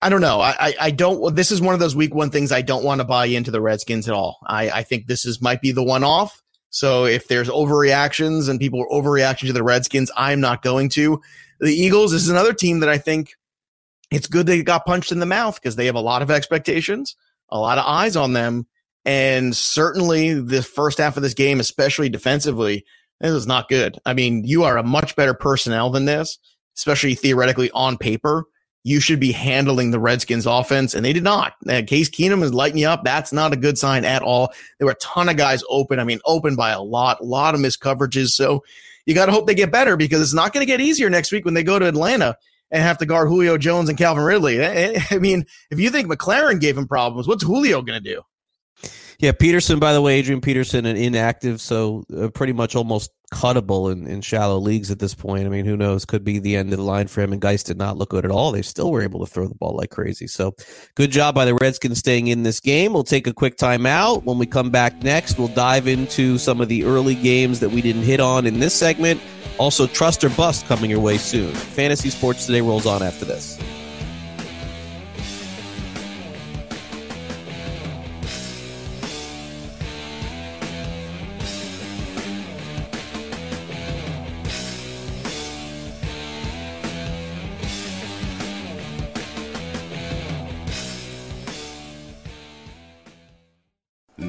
Speaker 4: I don't know. I, I, I don't. This is one of those week one things I don't want to buy into the Redskins at all. I, I think this is might be the one off. So if there's overreactions and people are overreacting to the Redskins, I'm not going to. The Eagles is another team that I think it's good they got punched in the mouth because they have a lot of expectations, a lot of eyes on them. And certainly the first half of this game, especially defensively, this is not good. I mean, you are a much better personnel than this, especially theoretically on paper you should be handling the Redskins offense. And they did not. And Case Keenum is lighting you up. That's not a good sign at all. There were a ton of guys open. I mean, open by a lot, a lot of missed coverages. So you got to hope they get better because it's not going to get easier next week when they go to Atlanta and have to guard Julio Jones and Calvin Ridley. Eh, eh, I mean, if you think McLaurin gave him problems, what's Julio going to do?
Speaker 2: Yeah, Peterson, by the way, Adrian Peterson, an inactive, so uh, pretty much almost cuttable in, in shallow leagues at this point. I mean, who knows? Could be the end of the line for him. And Guice did not look good at all. They still were able to throw the ball like crazy. So good job by the Redskins staying in this game. We'll take a quick timeout. When we come back next, we'll dive into some of the early games that we didn't hit on in this segment. Also, trust or bust coming your way soon. Fantasy Sports Today rolls on after this.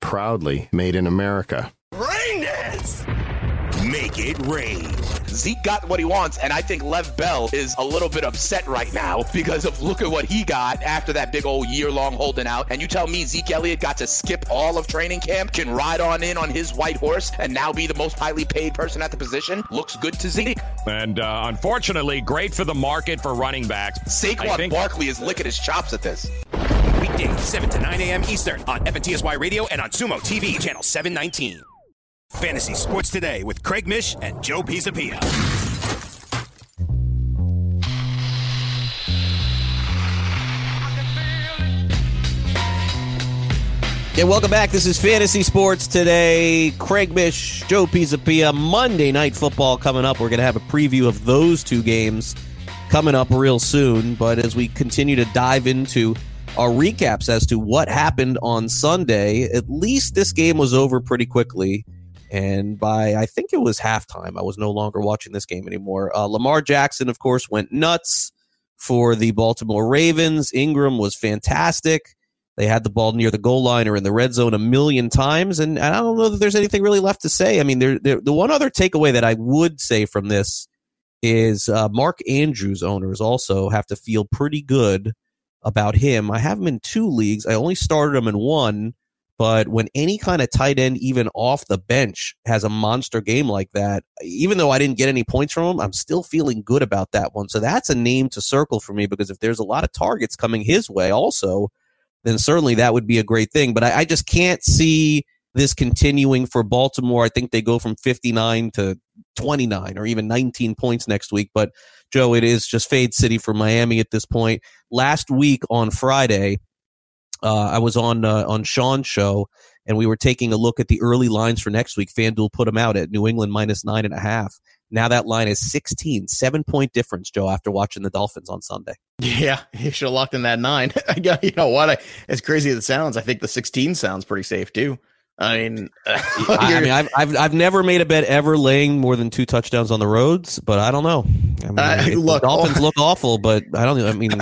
Speaker 15: proudly made in America.
Speaker 11: Rain dance! Make it rain.
Speaker 13: Zeke got what he wants, and I think Lev Bell is a little bit upset right now because of look at what he got after that big old year long holding out. And you tell me Zeke Elliott got to skip all of training camp, can ride on in on his white horse, and now be the most highly paid person at the position? Looks good to Zeke.
Speaker 16: And uh, unfortunately, great for the market for running backs.
Speaker 13: Saquon
Speaker 16: think-
Speaker 13: Barkley is licking his chops at this.
Speaker 14: Weekdays, 7 to 9 a.m. Eastern on FNTSY Radio and on Xumo TV, channel 719. Fantasy Sports Today with Craig Mish and Joe Pisapia.
Speaker 2: Yeah, welcome back. This is Fantasy Sports today. Craig Mish, Joe Pisapia. Monday Night Football coming up. We're going to have a preview of those two games coming up real soon. But as we continue to dive into our recaps as to what happened on Sunday, at least this game was over pretty quickly. And by I think it was halftime, I was no longer watching this game anymore. Uh, Lamar Jackson, of course, went nuts for the Baltimore Ravens. Ingram was fantastic. They had the ball near the goal line or in the red zone a million times, and I don't know that there's anything really left to say. I mean, there, there the one other takeaway that I would say from this is uh, Mark Andrews owners also have to feel pretty good about him. I have him in two leagues. I only started him in one, but when any kind of tight end, even off the bench, has a monster game like that, even though I didn't get any points from him, I'm still feeling good about that one. So that's a name to circle for me because if there's a lot of targets coming his way, also then certainly that would be a great thing. But I, I, just can't see this continuing for Baltimore. I think they go from 59 to 29 or even 19 points next week. But Joe, it is just fade city for Miami at this point. Last week on Friday, uh, I was on uh, on Sean's show and we were taking a look at the early lines for next week. FanDuel put them out at New England minus nine and a half. Now that line is 16, seven point difference, Joe, after watching the Dolphins on Sunday.
Speaker 4: Yeah, you should have locked in that nine. I got, you know what? I, as crazy as it sounds, I think the 16 sounds pretty safe too. I mean,
Speaker 2: I, mean, I've, I've I've never made a bet ever laying more than two touchdowns on the roads, but I don't know. I mean,
Speaker 4: Uh, look,
Speaker 2: the Dolphins look awful, but I don't. I mean,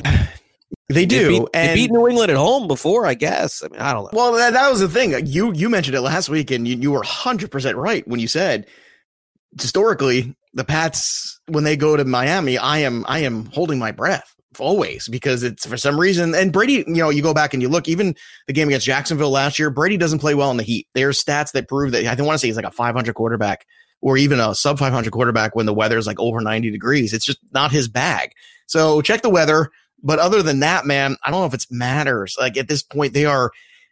Speaker 4: they do.
Speaker 2: beat, they beat New England at home before, I guess. I mean, I don't know.
Speaker 4: Well, that, that was the thing. Uh, you you mentioned it last week, and you, you were hundred percent right when you said historically the Pats when they go to Miami, I am I am holding my breath always because it's for some reason. And Brady, you know, you go back and you look, even the game against Jacksonville last year, Brady doesn't play well in the heat. There's stats that prove that. I don't want to say he's like a 500 quarterback or even a sub 500 quarterback when the weather is like over 90 degrees. It's just not his bag. So check the weather. But other than that, man, I don't know if it matters. Like at this point, they are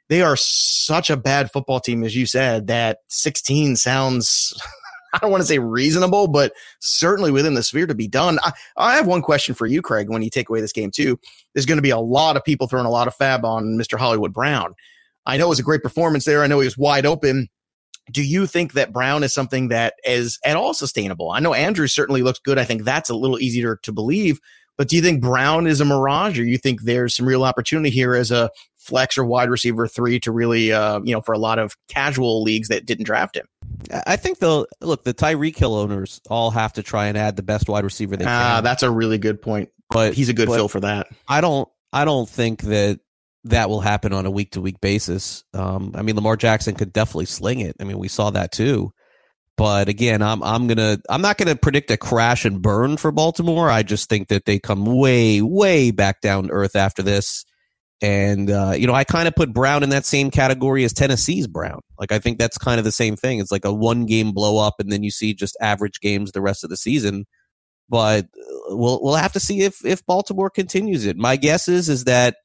Speaker 4: they are such a bad football team, as you said, that 16 sounds I don't want to say reasonable, but certainly within the sphere to be done. I, I have one question for you, Craig, when you take away this game too. There's going to be a lot of people throwing a lot of fab on Mr. Hollywood Brown. I know it was a great performance there. I know he was wide open. Do you think that Brown is something that is at all sustainable? I know Andrew certainly looks good. I think that's a little easier to believe. But do you think Brown is a mirage, or you think there's some real opportunity here as a flex or wide receiver three to really, uh, you know, for a lot of casual leagues that didn't draft him?
Speaker 2: I think they'll look. The Tyreek Hill owners all have to try and add the best wide receiver they
Speaker 4: Ah,
Speaker 2: can.
Speaker 4: that's a really good point.
Speaker 2: But
Speaker 4: he's a good fill for that.
Speaker 2: I don't. I don't think that that will happen on a week to week basis. Um, I mean, Lamar Jackson could definitely sling it. I mean, we saw that too. But again, I'm I'm gonna I'm not gonna predict a crash and burn for Baltimore. I just think that they come way way back down to earth after this. And uh, you know, I kind of put Brown in that same category as Tennessee's Brown. Like I think that's kind of the same thing. It's like a one game blow up, and then you see just average games the rest of the season. But uh, we'll we'll have to see if if Baltimore continues it. My guess is is that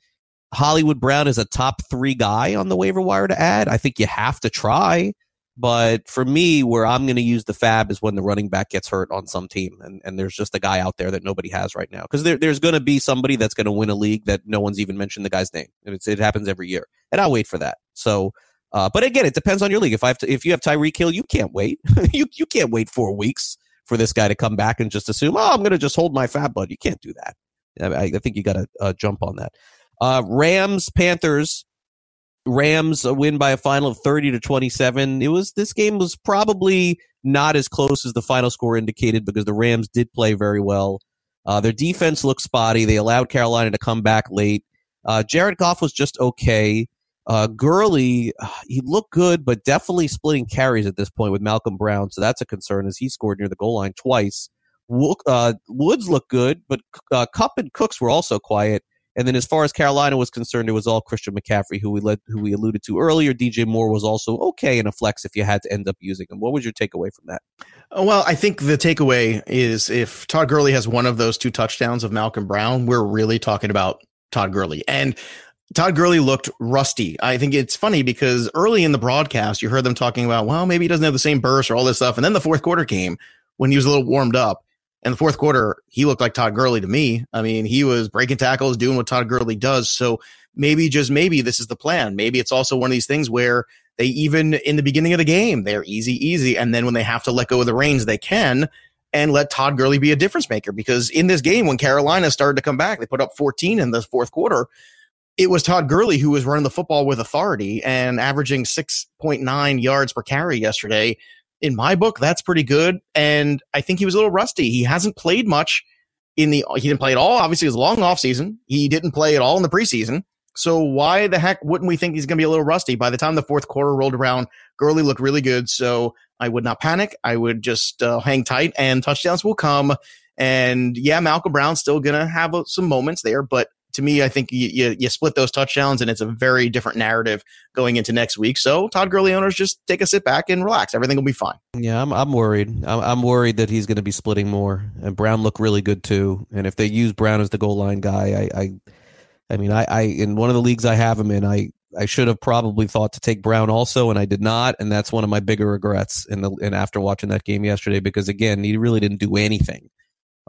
Speaker 2: Hollywood Brown is a top three guy on the waiver wire to add. I think you have to try. But for me, where I'm going to use the fab is when the running back gets hurt on some team, and, and there's just a guy out there that nobody has right now. Because there, there's going to be somebody that's going to win a league that no one's even mentioned the guy's name. And it happens every year, and I'll wait for that. So, uh, but again, it depends on your league. If I have to, if you have Tyreek Hill, you can't wait. you you can't wait four weeks for this guy to come back and just assume, oh, I'm going to just hold my fab bud. You can't do that. I, I think you got to uh, jump on that. Uh, Rams Panthers. Rams win by a final of 30 to 27. It was this game was probably not as close as the final score indicated because the Rams did play very well. Uh, their defense looked spotty. They allowed Carolina to come back late. Uh, Jared Goff was just okay. Uh, Gurley, he looked good, but definitely splitting carries at this point with Malcolm Brown. So that's a concern as he scored near the goal line twice. Uh, Woods looked good, but uh, Kupp and Cooks were also quiet. And then as far as Carolina was concerned, it was all Christian McCaffrey, who we led, who we alluded to earlier. DJ Moore was also okay in a flex if you had to end up using him. What was your takeaway from that?
Speaker 4: Uh, well, I think the takeaway is if Todd Gurley has one of those two touchdowns of Malcolm Brown, we're really talking about Todd Gurley. And Todd Gurley looked rusty. I think it's funny because early in the broadcast, you heard them talking about, well, maybe he doesn't have the same burst or all this stuff. And then the fourth quarter came when he was a little warmed up in the fourth quarter, he looked like Todd Gurley to me. I mean, he was breaking tackles, doing what Todd Gurley does. So maybe, just maybe, this is the plan. Maybe it's also one of these things where they even in the beginning of the game, they're easy, easy. And then when they have to let go of the reins, they can and let Todd Gurley be a difference maker. Because in this game, when Carolina started to come back, they put up 14 in the fourth quarter. It was Todd Gurley who was running the football with authority and averaging 6.9 yards per carry yesterday in my book, that's pretty good. And I think he was a little rusty. He hasn't played much in the, he didn't play at all. Obviously, it was a long off season. He didn't play at all in the preseason. So why the heck wouldn't we think he's going to be a little rusty? By the time the fourth quarter rolled around, Gurley looked really good. So I would not panic. I would just uh, hang tight and touchdowns will come. And yeah, Malcolm Brown's still going to have uh, some moments there, but to me, I think you, you, you, split those touchdowns and it's a very different narrative going into next week. So Todd Gurley owners just take a sit back and relax. Everything will be fine.
Speaker 2: Yeah, I'm, I'm worried. I'm, I'm worried that he's going to be splitting more and Brown looked really good too. And if they use Brown as the goal line guy, I, I, I mean, I, I, in one of the leagues I have him in, I, I should have probably thought to take Brown also, and I did not, and that's one of my bigger regrets in the and after watching that game yesterday because again, he really didn't do anything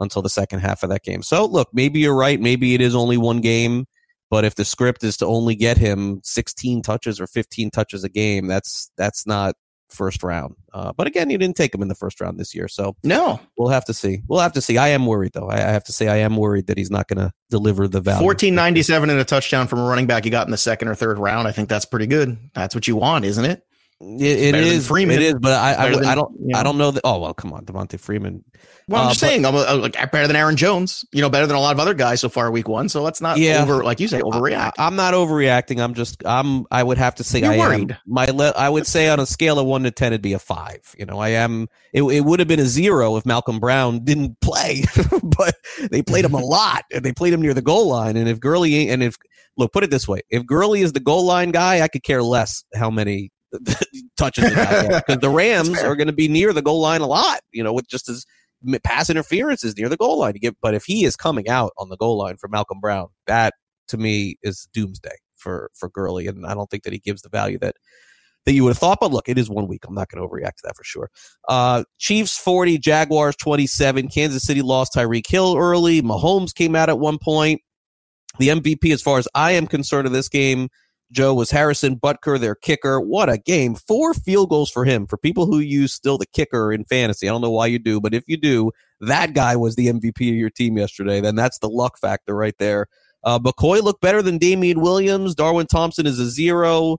Speaker 2: until the second half of that game. So look, maybe you're right. Maybe it is only one game, but if the script is to only get him 16 touches or 15 touches a game, that's that's not first round. Uh, but again, you didn't take him in the first round this year, so
Speaker 4: no,
Speaker 2: we'll have to see. We'll have to see. I am worried though. I, I have to say I am worried that he's not going to deliver the value.
Speaker 4: 1497 and a touchdown from a running back you got in the second or third round. I think that's pretty good. That's what you want, isn't it?
Speaker 2: It, it is Freeman. It is, but I, I, than, I don't. You know. I don't know that. Oh well, come on, Devonta Freeman.
Speaker 4: Well, I'm uh, just but, saying, I'm a, like better than Aaron Jones. You know, better than a lot of other guys so far week one. So let's not yeah, over, like you say, overreact.
Speaker 2: I, am not overreacting. I'm just. I'm. I would have to say You're I worried. am. My. Le- I would say on a scale of one to ten, it'd be a five. You know, I am. It, it would have been a zero if Malcolm Brown didn't play, but they played him a lot and they played him near the goal line. And if Gurley and if look, put it this way, if Gurley is the goal line guy, I could care less how many touches because the Rams are going to be near the goal line a lot. You know, with just as pass interferences near the goal line. Get, but if he is coming out on the goal line for Malcolm Brown, that to me is doomsday for for Gurley, and I don't think that he gives the value that that you would have thought. But look, it is one week. I'm not going to overreact to that for sure. Uh, Chiefs 40, Jaguars 27. Kansas City lost Tyreek Hill early. Mahomes came out at one point. The MVP, as far as I am concerned, of this game Joe was Harrison Butker, their kicker. What a game. Four field goals for him. For people who use still the kicker in fantasy, I don't know why you do, but if you do, that guy was the MVP of your team yesterday. Then that's the luck factor right there. Uh, McCoy looked better than Damien Williams. Darwin Thompson is a zero.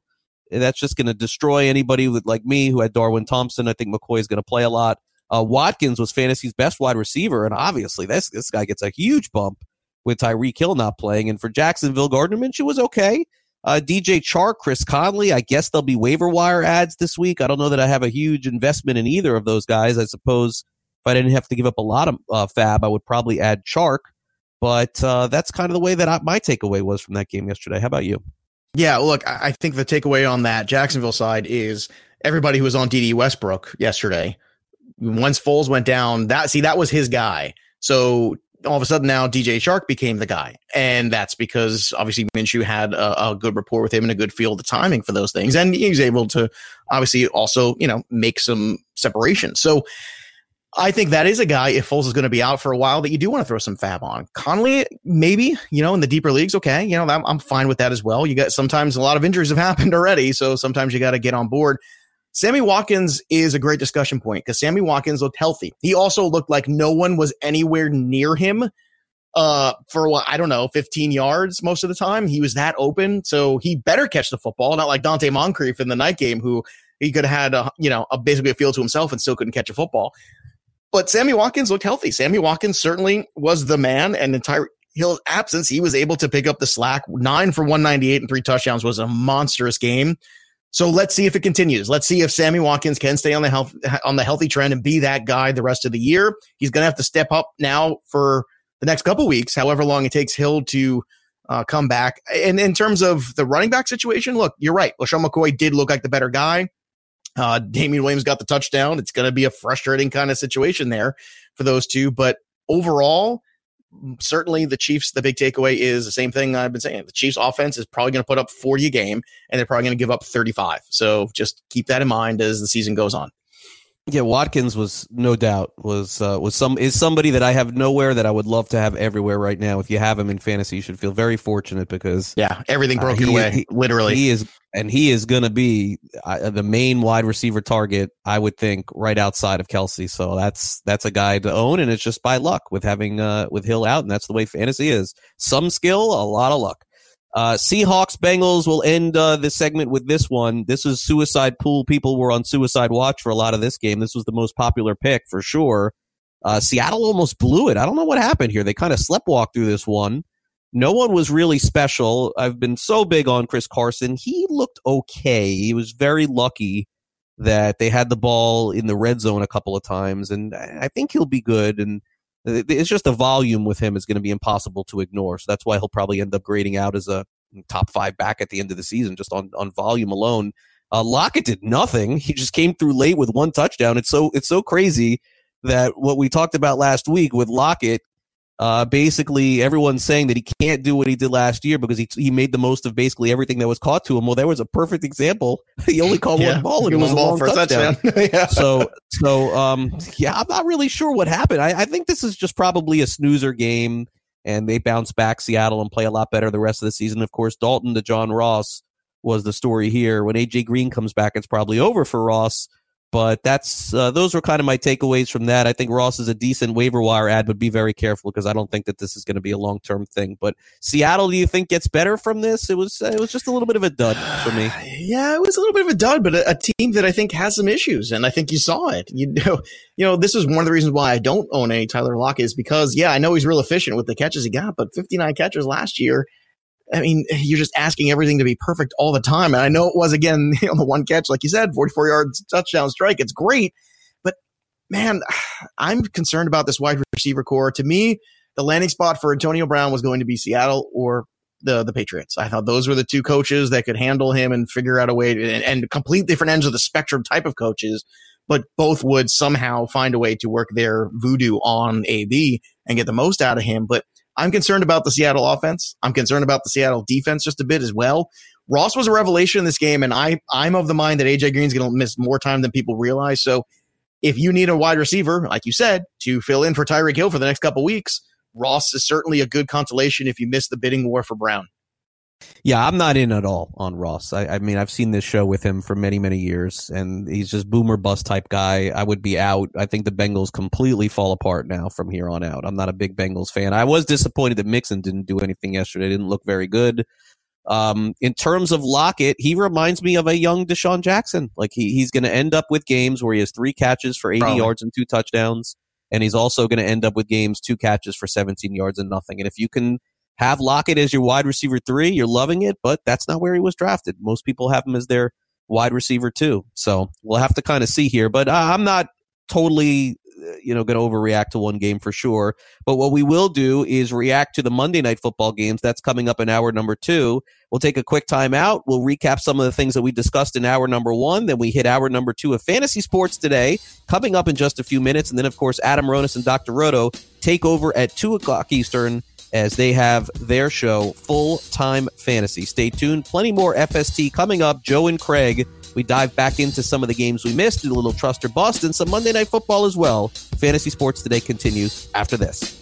Speaker 2: That's just going to destroy anybody with, like me who had Darwin Thompson. I think McCoy is going to play a lot. Uh, Watkins was fantasy's best wide receiver, and obviously this this guy gets a huge bump with Tyreek Hill not playing. And for Jacksonville, Gardner Minshew was okay. Uh, DJ Char, Chris Conley. I guess there'll be waiver wire ads this week. I don't know that I have a huge investment in either of those guys. I suppose if I didn't have to give up a lot of uh, fab, I would probably add Chark. But uh, that's kind of the way that I, my takeaway was from that game yesterday. How about you?
Speaker 4: Yeah, look, I think the takeaway on that Jacksonville side is everybody who was on Dede Westbrook yesterday. Once Foles went down, that see that was his guy. So all of a sudden now DJ Chark became the guy. And that's because obviously Minshew had a, a, good rapport with him and a good feel of the timing for those things. And he was able to obviously also, you know, make some separation. So I think that is a guy, if Foles is going to be out for a while, that you do want to throw some fab on. Conley, maybe, you know, in the deeper leagues, okay. You know, I'm, I'm fine with that as well. You got sometimes a lot of injuries have happened already. So sometimes you got to get on board. Sammy Watkins is a great discussion point because Sammy Watkins looked healthy. He also looked like no one was anywhere near him uh, for what I don't know, 15 yards most of the time. He was that open, so he better catch the football, not like Donte Moncrief in the night game, who he could have had a, you know a basically a field to himself and still couldn't catch a football. But Sammy Watkins looked healthy. Sammy Watkins certainly was the man, and entire Hill's absence, he was able to pick up the slack. Nine for 198 and three touchdowns was a monstrous game. So let's see if it continues. Let's see if Sammy Watkins can stay on the health on the healthy trend and be that guy the rest of the year. He's going to have to step up now for the next couple weeks, however long it takes Hill to uh, come back. And in terms of the running back situation, look, you're right. LeSean McCoy did look like the better guy. Uh, Damien Williams got the touchdown. It's going to be a frustrating kind of situation there for those two. But overall, certainly the Chiefs, the big takeaway is the same thing I've been saying. The Chiefs offense is probably going to put up 40 a game and they're probably going to give up 35. So just keep that in mind as the season goes on.
Speaker 2: Yeah, Watkins was no doubt was uh, was some is somebody that I have nowhere that I would love to have everywhere right now. If you have him in fantasy, you should feel very fortunate because
Speaker 4: yeah, everything broke uh, he, away he, literally.
Speaker 2: He is and he is going to be uh, the main wide receiver target. I would think right outside of Kelce. So that's that's a guy to own, and it's just by luck with having uh, with Hill out, and that's the way fantasy is. Some skill, a lot of luck. Uh, Seahawks Bengals will end uh, this segment with this one. This is suicide pool. People were on suicide watch for a lot of this game. This was the most popular pick for sure. Uh, Seattle almost blew it. I don't know what happened here. They kind of sleptwalked through this one. No one was really special. I've been so big on Chris Carson. He looked okay. He was very lucky that they had the ball in the red zone a couple of times, and I think he'll be good. And it's just the volume with him is going to be impossible to ignore. So that's why he'll probably end up grading out as a top five back at the end of the season, just on, on volume alone. Uh, Lockett did nothing. He just came through late with one touchdown. It's so it's so crazy that what we talked about last week with Lockett uh, basically, everyone's saying that he can't do what he did last year because he he made the most of basically everything that was caught to him. Well, there was a perfect example. he only caught yeah, one ball and it was a long touchdown. touchdown. yeah. So, so um, yeah, I'm not really sure what happened. I, I think this is just probably a snoozer game, and they bounce back Seattle and play a lot better the rest of the season. Of course, Dalton to John Ross was the story here. When AJ Green comes back, it's probably over for Ross. But that's uh, those were kind of my takeaways from that. I think Ross is a decent waiver wire ad, but be very careful because I don't think that this is going to be a long term thing. But Seattle, do you think gets better from this? It was it was just a little bit of a dud for me.
Speaker 4: Yeah, it was a little bit of a dud, but a, a team that I think has some issues, and I think you saw it. You know, you know, this is one of the reasons why I don't own any Tyler Lockett is because yeah, I know he's real efficient with the catches he got, but 59 catches last year I mean, you're just asking everything to be perfect all the time. And I know it was again, know, the one catch, like you said, 44 yards touchdown strike. It's great. But man, I'm concerned about this wide receiver core. To me, the landing spot for Antonio Brown was going to be Seattle or the the Patriots. I thought those were the two coaches that could handle him and figure out a way to, and, and complete different ends of the spectrum type of coaches, but both would somehow find a way to work their voodoo on AB and get the most out of him. But I'm concerned about the Seattle offense. I'm concerned about the Seattle defense just a bit as well. Ross was a revelation in this game, and I I'm of the mind that AJ Green's going to miss more time than people realize. So if you need a wide receiver, like you said, to fill in for Tyreek Hill for the next couple weeks, Ross is certainly a good consolation if you miss the bidding war for Brown.
Speaker 2: Yeah, I'm not in at all on Ross. I, I, mean, I've seen this show with him for many, many years, and he's just boomer bust type guy. I would be out. I think the Bengals completely fall apart now from here on out. I'm not a big Bengals fan. I was disappointed that Mixon didn't do anything yesterday. Didn't look very good. Um, in terms of Lockett, he reminds me of a young DeSean Jackson. Like he, he's going to end up with games where he has three catches for 80 Probably. yards and two touchdowns, and he's also going to end up with games two catches for 17 yards and nothing. And if you can have Lockett as your wide receiver three. You're loving it, but that's not where he was drafted. Most people have him as their wide receiver too. So we'll have to kind of see here. But uh, I'm not totally uh, you know going to overreact to one game for sure but what we will do is react to the monday night football games that's coming up in hour number two we'll take a quick time out we'll recap some of the things that we discussed in hour number one then we hit hour number two of fantasy sports today coming up in just a few minutes and then of course adam ronis and dr roto take over at two o'clock eastern as they have their show full time fantasy stay tuned plenty more fst coming up joe and craig we dive back into some of the games we missed, do a little trust or bust, and some Monday Night Football as well. Fantasy Sports Today continues after this.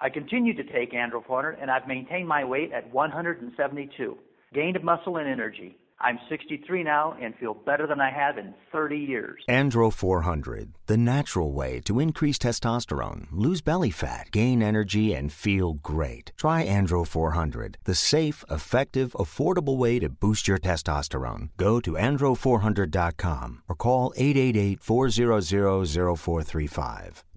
Speaker 5: I continue to take Andro 400 and I've maintained my weight at 172. Gained muscle and energy. I'm 63 now and feel better than I have in 30 years.
Speaker 6: Andro 400, the natural way to increase testosterone, lose belly fat, gain energy, and feel great. Try Andro 400, the safe, effective, affordable way to boost your testosterone. Go to andro400.com or call 888 400 0435.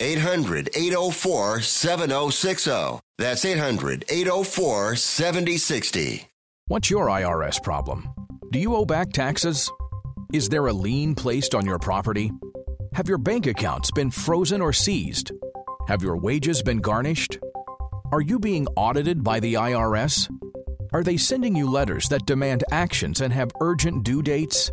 Speaker 17: 800 804 7060. That's 800 804 7060.
Speaker 9: What's your IRS problem? Do you owe back taxes? Is there a lien placed on your property? Have your bank accounts been frozen or seized? Have your wages been garnished? Are you being audited by the IRS? Are they sending you letters that demand actions and have urgent due dates?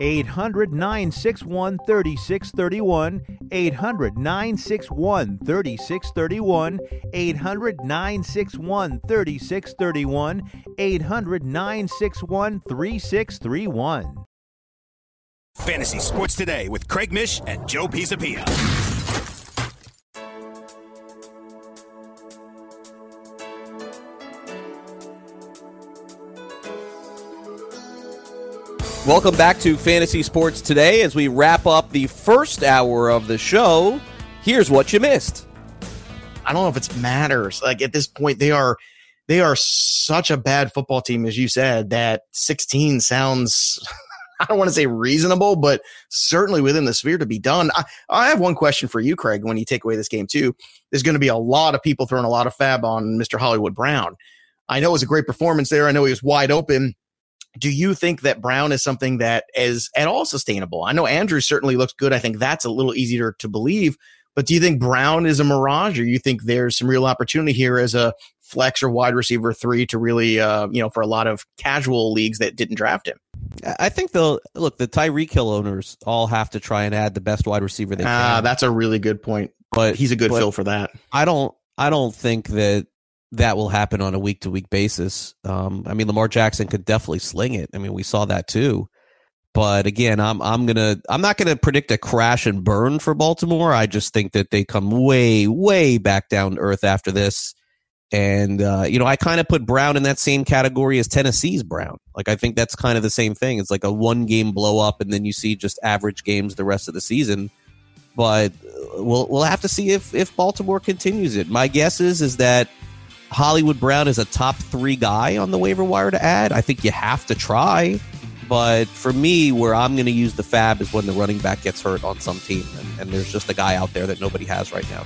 Speaker 18: 800 961 3631. 800 961 3631. 800 961 3631. 800 961 3631.
Speaker 14: Fantasy Sports Today with Craig Mish and Joe Pisapia.
Speaker 2: Welcome back to Fantasy Sports Today as we wrap up the first hour of the show. Here's what you missed.
Speaker 4: I don't know if it matters. Like at this point, they are they are such a bad football team, as you said, that 16 sounds I don't want to say reasonable, but certainly within the sphere to be done. I, I have one question for you, Craig, when you take away this game too. There's going to be a lot of people throwing a lot of fab on Mr. Hollywood Brown. I know it was a great performance there. I know he was wide open do you think that Brown is something that is at all sustainable? I know Andrew certainly looks good. I think that's a little easier to believe. But do you think Brown is a mirage, or you think there's some real opportunity here as a flex or wide receiver three to really, uh, you know, for a lot of casual leagues that didn't draft him.
Speaker 2: I think they'll look. The Tyreek Hill owners all have to try and add the best wide receiver they
Speaker 4: Ah,
Speaker 2: can.
Speaker 4: that's a really good point.
Speaker 2: But
Speaker 4: he's a good fill for that.
Speaker 2: I don't. I don't think that that will happen on a week to week basis. Um, I mean, Lamar Jackson could definitely sling it. I mean, we saw that too. But again, I'm I'm gonna I'm not gonna predict a crash and burn for Baltimore. I just think that they come way way back down to earth after this. And uh, you know, I kind of put Brown in that same category as Tennessee's Brown. Like I think that's kind of the same thing. It's like a one game blow up, and then you see just average games the rest of the season. But uh, we'll we'll have to see if if Baltimore continues it. My guess is is that Hollywood Brown is a top three guy on the waiver wire to add. I think you have to try. But for me, where I'm going to use the fab is when the running back gets hurt on some team, and, and there's just a guy out there that nobody has right now.